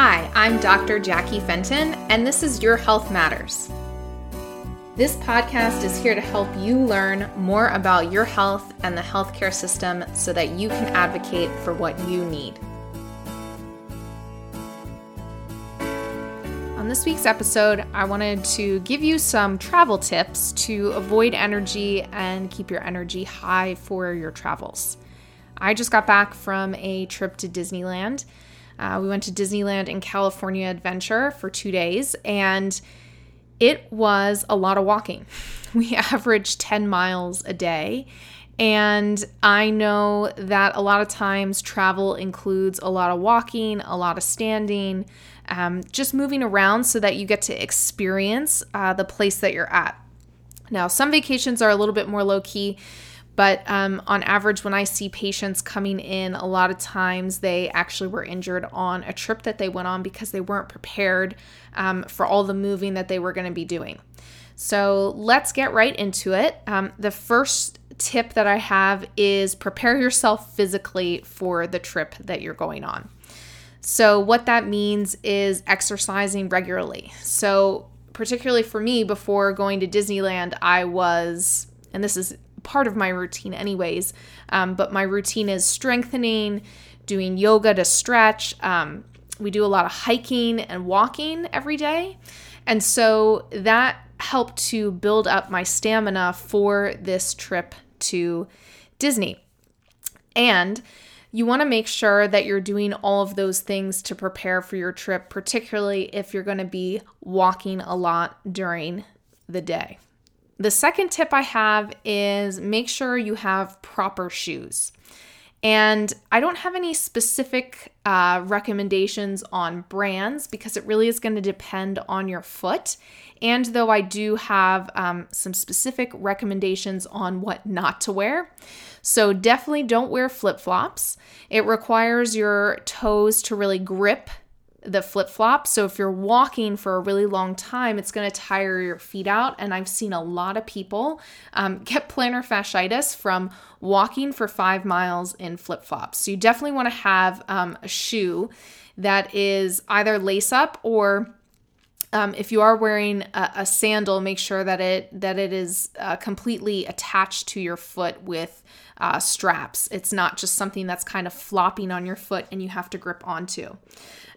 Hi, I'm Dr. Jackie Fenton, and this is Your Health Matters. This podcast is here to help you learn more about your health and the healthcare system so that you can advocate for what you need. On this week's episode, I wanted to give you some travel tips to avoid energy and keep your energy high for your travels. I just got back from a trip to Disneyland. Uh, we went to Disneyland in California Adventure for two days, and it was a lot of walking. We averaged 10 miles a day. And I know that a lot of times travel includes a lot of walking, a lot of standing, um, just moving around so that you get to experience uh, the place that you're at. Now, some vacations are a little bit more low key. But um, on average, when I see patients coming in, a lot of times they actually were injured on a trip that they went on because they weren't prepared um, for all the moving that they were going to be doing. So let's get right into it. Um, the first tip that I have is prepare yourself physically for the trip that you're going on. So, what that means is exercising regularly. So, particularly for me, before going to Disneyland, I was, and this is part of my routine, anyways. Um, but my routine is strengthening, doing yoga to stretch. Um, we do a lot of hiking and walking every day. And so that helped to build up my stamina for this trip to Disney. And you want to make sure that you're doing all of those things to prepare for your trip, particularly if you're going to be walking a lot during the day. The second tip I have is make sure you have proper shoes. And I don't have any specific uh, recommendations on brands because it really is going to depend on your foot. And though I do have um, some specific recommendations on what not to wear. So definitely don't wear flip flops. It requires your toes to really grip the flip flop. So if you're walking for a really long time, it's going to tire your feet out. And I've seen a lot of people um, get plantar fasciitis from walking for five miles in flip flops. So you definitely want to have um, a shoe that is either lace up or um, if you are wearing a, a, sandal, make sure that it that it is uh, completely attached to your foot with uh, straps. It's not just something that's kind of flopping on your foot and you have to grip onto.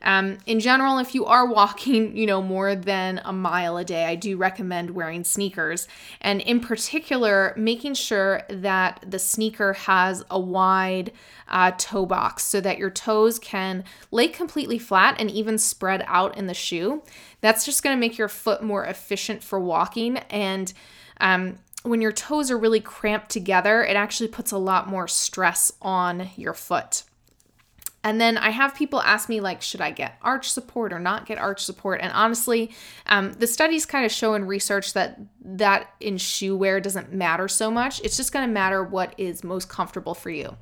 Um, in general, if you are walking, you know, more than a mile a day, I do recommend wearing sneakers. And in particular, making sure that the sneaker has a wide uh, toe box so that your toes can lay completely flat and even spread out in the shoe. That's just going to make your foot more efficient for walking. And um, when your toes are really cramped together, it actually puts a lot more stress on your foot. And then I have people ask me, like, should I get arch support or not get arch support? And honestly, um, the studies kind of show in research that that in shoe wear doesn't matter so much. It's just going to matter what is most comfortable for you.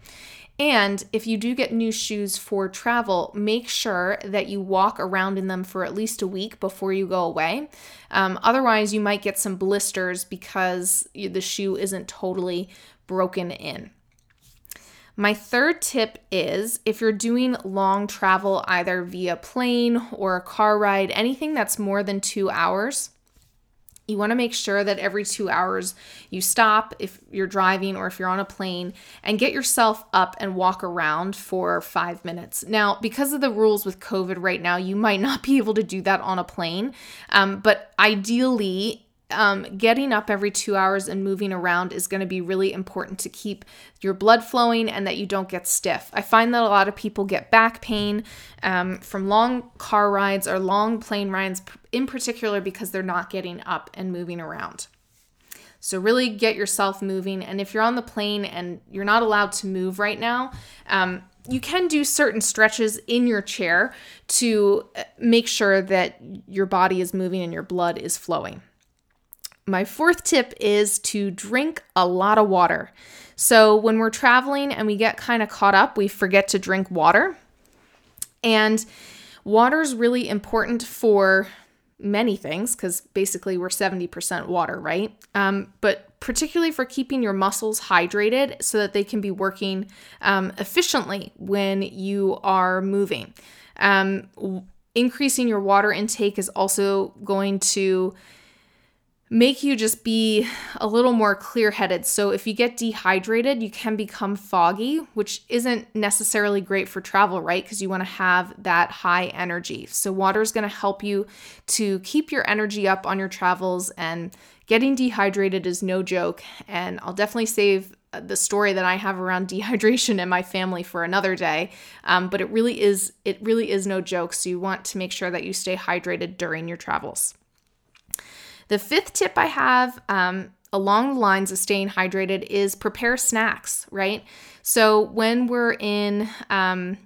And if you do get new shoes for travel, make sure that you walk around in them for at least a week before you go away. Um, otherwise, you might get some blisters because the shoe isn't totally broken in. My third tip is if you're doing long travel, either via plane or a car ride, anything that's more than two hours, you want to make sure that every two hours you stop if you're driving or if you're on a plane and get yourself up and walk around for five minutes. Now, because of the rules with COVID right now, you might not be able to do that on a plane, um, but ideally, um, getting up every two hours and moving around is going to be really important to keep your blood flowing and that you don't get stiff. I find that a lot of people get back pain um, from long car rides or long plane rides, in particular because they're not getting up and moving around. So, really get yourself moving. And if you're on the plane and you're not allowed to move right now, um, you can do certain stretches in your chair to uh, make sure that your body is moving and your blood is flowing. My fourth tip is to drink a lot of water. So, when we're traveling and we get kind of caught up, we forget to drink water. And water is really important for many things because basically we're 70% water, right? Um, but particularly for keeping your muscles hydrated so that they can be working um, efficiently when you are moving. Um, increasing your water intake is also going to make you just be a little more clear headed. So, if you get dehydrated, you can become foggy, which isn't necessarily great for travel, right? Because you want to have that high energy. So, water is going to help you to keep your energy up on your travels, and getting dehydrated is no joke. And I'll definitely save uh, the story that I have around dehydration in my family for another day. Um, but it really is it really is no joke. So you want to make sure that you stay hydrated during your travels. The fifth tip I have um, along the lines of staying hydrated is prepare snacks, right? So when we're in um,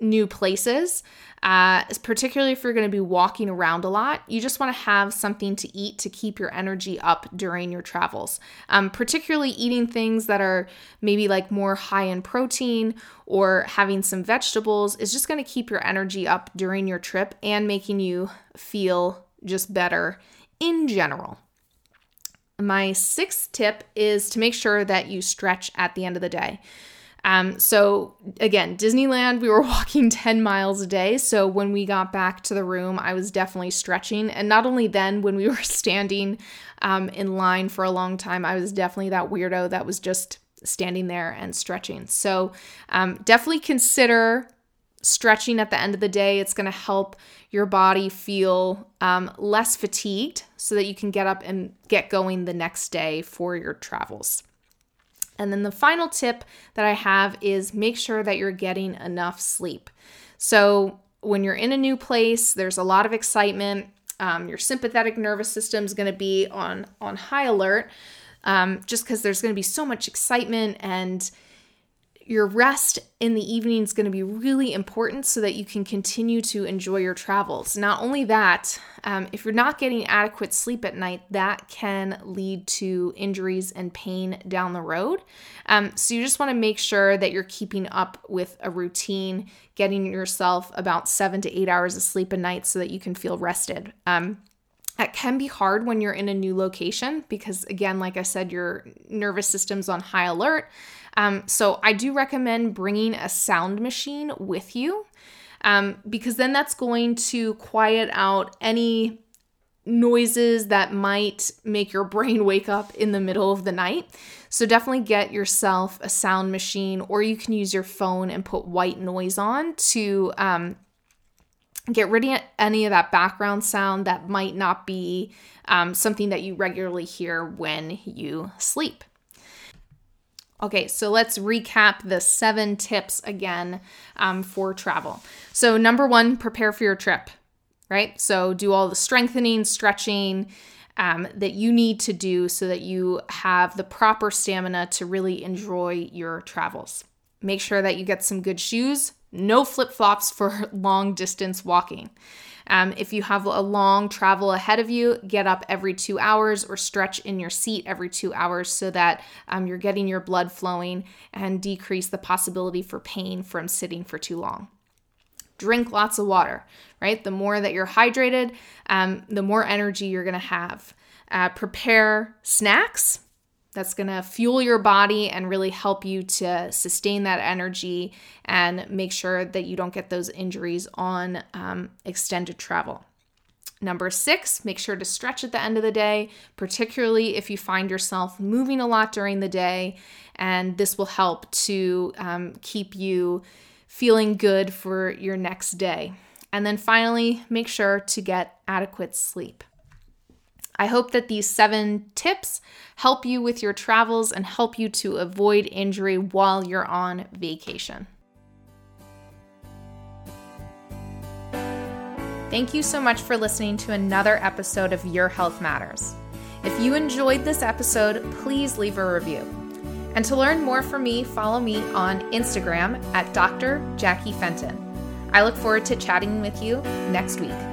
new places, uh, particularly if you're going to be walking around a lot, you just want to have something to eat to keep your energy up during your travels. Um, particularly eating things that are maybe like more high in protein or having some vegetables is just going to keep your energy up during your trip and making you feel just better in general. My sixth tip is to make sure that you stretch at the end of the day. Um, so again, Disneyland, we were walking 10 miles a day. So when we got back to the room, I was definitely stretching. And not only then, when we were standing um, in line for a long time, I was definitely that weirdo that was just standing there and stretching. So um, definitely consider stretching at the end of the day. It's going to help your body feel um, less fatigued so that you can get up and get going the next day for your travels. And then the final tip that I have is make sure that you're getting enough sleep. So, when you're in a new place, there's a lot of excitement. Um, your sympathetic nervous system is going to be on on high alert, um, just because there's going to be so much excitement and your rest in the evening is going to be really important so that you can continue to enjoy your travels. Not only that, um, if you're not getting adequate sleep at night, that can lead to injuries and pain down the road. Um, so you just want to make sure that you're keeping up with a routine, getting yourself about seven to eight hours of sleep a night so that you can feel rested. Um, that can be hard when you're in a new location because, again, like I said, your nervous system's on high alert. Um, so I do recommend bringing a sound machine with you um, because then that's going to quiet out any noises that might make your brain wake up in the middle of the night. So definitely get yourself a sound machine, or you can use your phone and put white noise on to um, get rid of any of that background sound that might not be um, something that you regularly hear when you sleep. Okay, so let's recap the seven tips again um, for travel. So, number one, prepare for your trip, right? So, do all the strengthening, stretching um, that you need to do so that you have the proper stamina to really enjoy your travels. Make sure that you get some good shoes, no flip flops for long distance walking. Um, if you have a long travel ahead of you, get up every two hours or stretch in your seat every two hours so that um, you're getting your blood flowing and decrease the possibility for pain from sitting for too long. Drink lots of water, right? The more that you're hydrated, um, the more energy you're gonna have. Uh, prepare snacks that's going to fuel your body and really help you to sustain that energy and make sure that you don't get those injuries on um, extended travel. Number six, make sure to stretch at the end of the day, particularly if you find yourself moving a lot during the day. And this will help to um, keep you feeling good for your next day. And then finally, make sure to get adequate sleep. I hope that these seven tips help you with your travels and help you to avoid injury while you're on vacation. Thank you so much for listening to another episode of Your Health Matters. If you enjoyed this episode, please leave a review. And to learn more from me, follow me on Instagram at Dr. Jackie Fenton. I look forward to chatting with you next week.